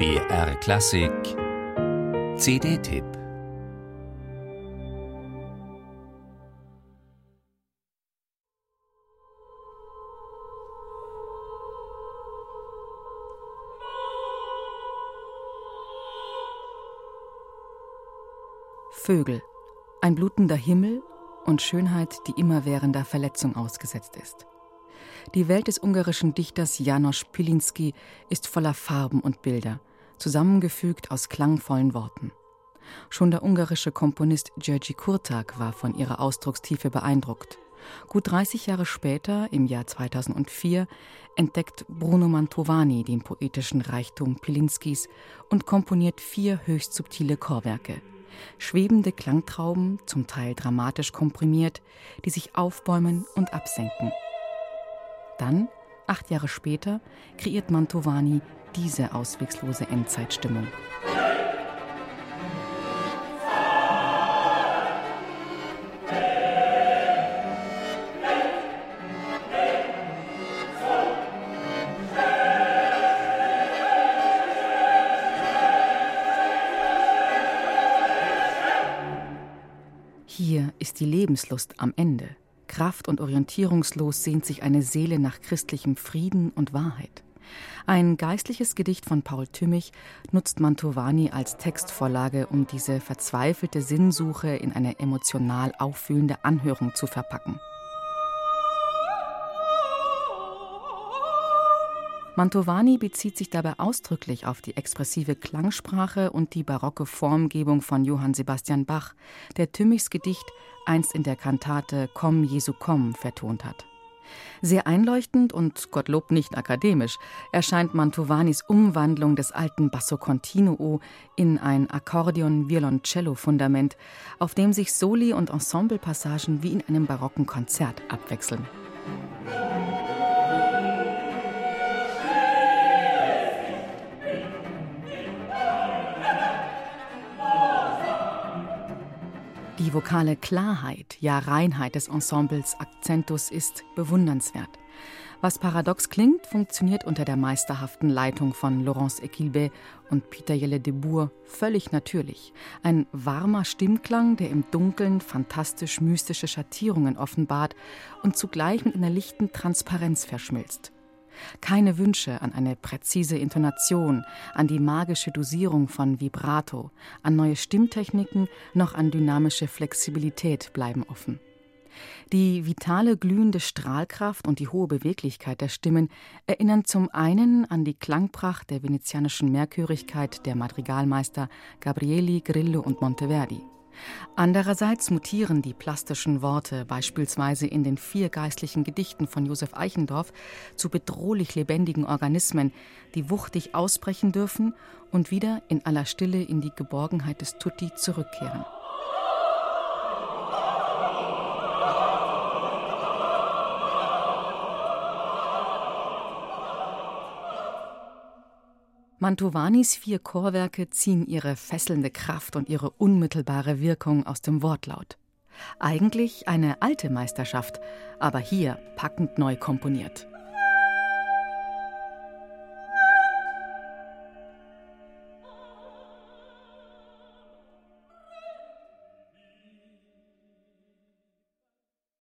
BR Klassik. CD-Tipp Vögel, ein blutender Himmel und Schönheit, die immerwährender Verletzung ausgesetzt ist. Die Welt des ungarischen Dichters János Pilinszky ist voller Farben und Bilder, zusammengefügt aus klangvollen Worten. Schon der ungarische Komponist György Kurtak war von ihrer Ausdruckstiefe beeindruckt. Gut 30 Jahre später, im Jahr 2004, entdeckt Bruno Mantovani den poetischen Reichtum Pilinskis und komponiert vier höchst subtile Chorwerke. Schwebende Klangtrauben, zum Teil dramatisch komprimiert, die sich aufbäumen und absenken. Dann, acht Jahre später, kreiert Mantovani diese auswegslose Endzeitstimmung. Hier ist die Lebenslust am Ende. Kraft- und orientierungslos sehnt sich eine Seele nach christlichem Frieden und Wahrheit. Ein geistliches Gedicht von Paul Tümmich nutzt Mantovani als Textvorlage, um diese verzweifelte Sinnsuche in eine emotional auffühlende Anhörung zu verpacken. Mantovani bezieht sich dabei ausdrücklich auf die expressive Klangsprache und die barocke Formgebung von Johann Sebastian Bach, der Tümmichs Gedicht einst in der Kantate Komm Jesu komm vertont hat. Sehr einleuchtend und Gottlob nicht akademisch erscheint Mantovanis Umwandlung des alten Basso Continuo in ein Akkordeon-Violoncello-Fundament, auf dem sich Soli und Ensemblepassagen wie in einem barocken Konzert abwechseln. Die vokale Klarheit, ja Reinheit des Ensembles Akzentus ist bewundernswert. Was paradox klingt, funktioniert unter der meisterhaften Leitung von Laurence Equilbet und Peter Jelle de Boer völlig natürlich. Ein warmer Stimmklang, der im Dunkeln fantastisch mystische Schattierungen offenbart und zugleich mit einer lichten Transparenz verschmilzt. Keine Wünsche an eine präzise Intonation, an die magische Dosierung von Vibrato, an neue Stimmtechniken, noch an dynamische Flexibilität bleiben offen. Die vitale, glühende Strahlkraft und die hohe Beweglichkeit der Stimmen erinnern zum einen an die Klangpracht der venezianischen Merkwürdigkeit der Madrigalmeister Gabrieli, Grillo und Monteverdi. Andererseits mutieren die plastischen Worte beispielsweise in den vier geistlichen Gedichten von Josef Eichendorff zu bedrohlich lebendigen Organismen, die wuchtig ausbrechen dürfen und wieder in aller Stille in die Geborgenheit des Tutti zurückkehren. Mantovanis vier Chorwerke ziehen ihre fesselnde Kraft und ihre unmittelbare Wirkung aus dem Wortlaut. Eigentlich eine alte Meisterschaft, aber hier packend neu komponiert.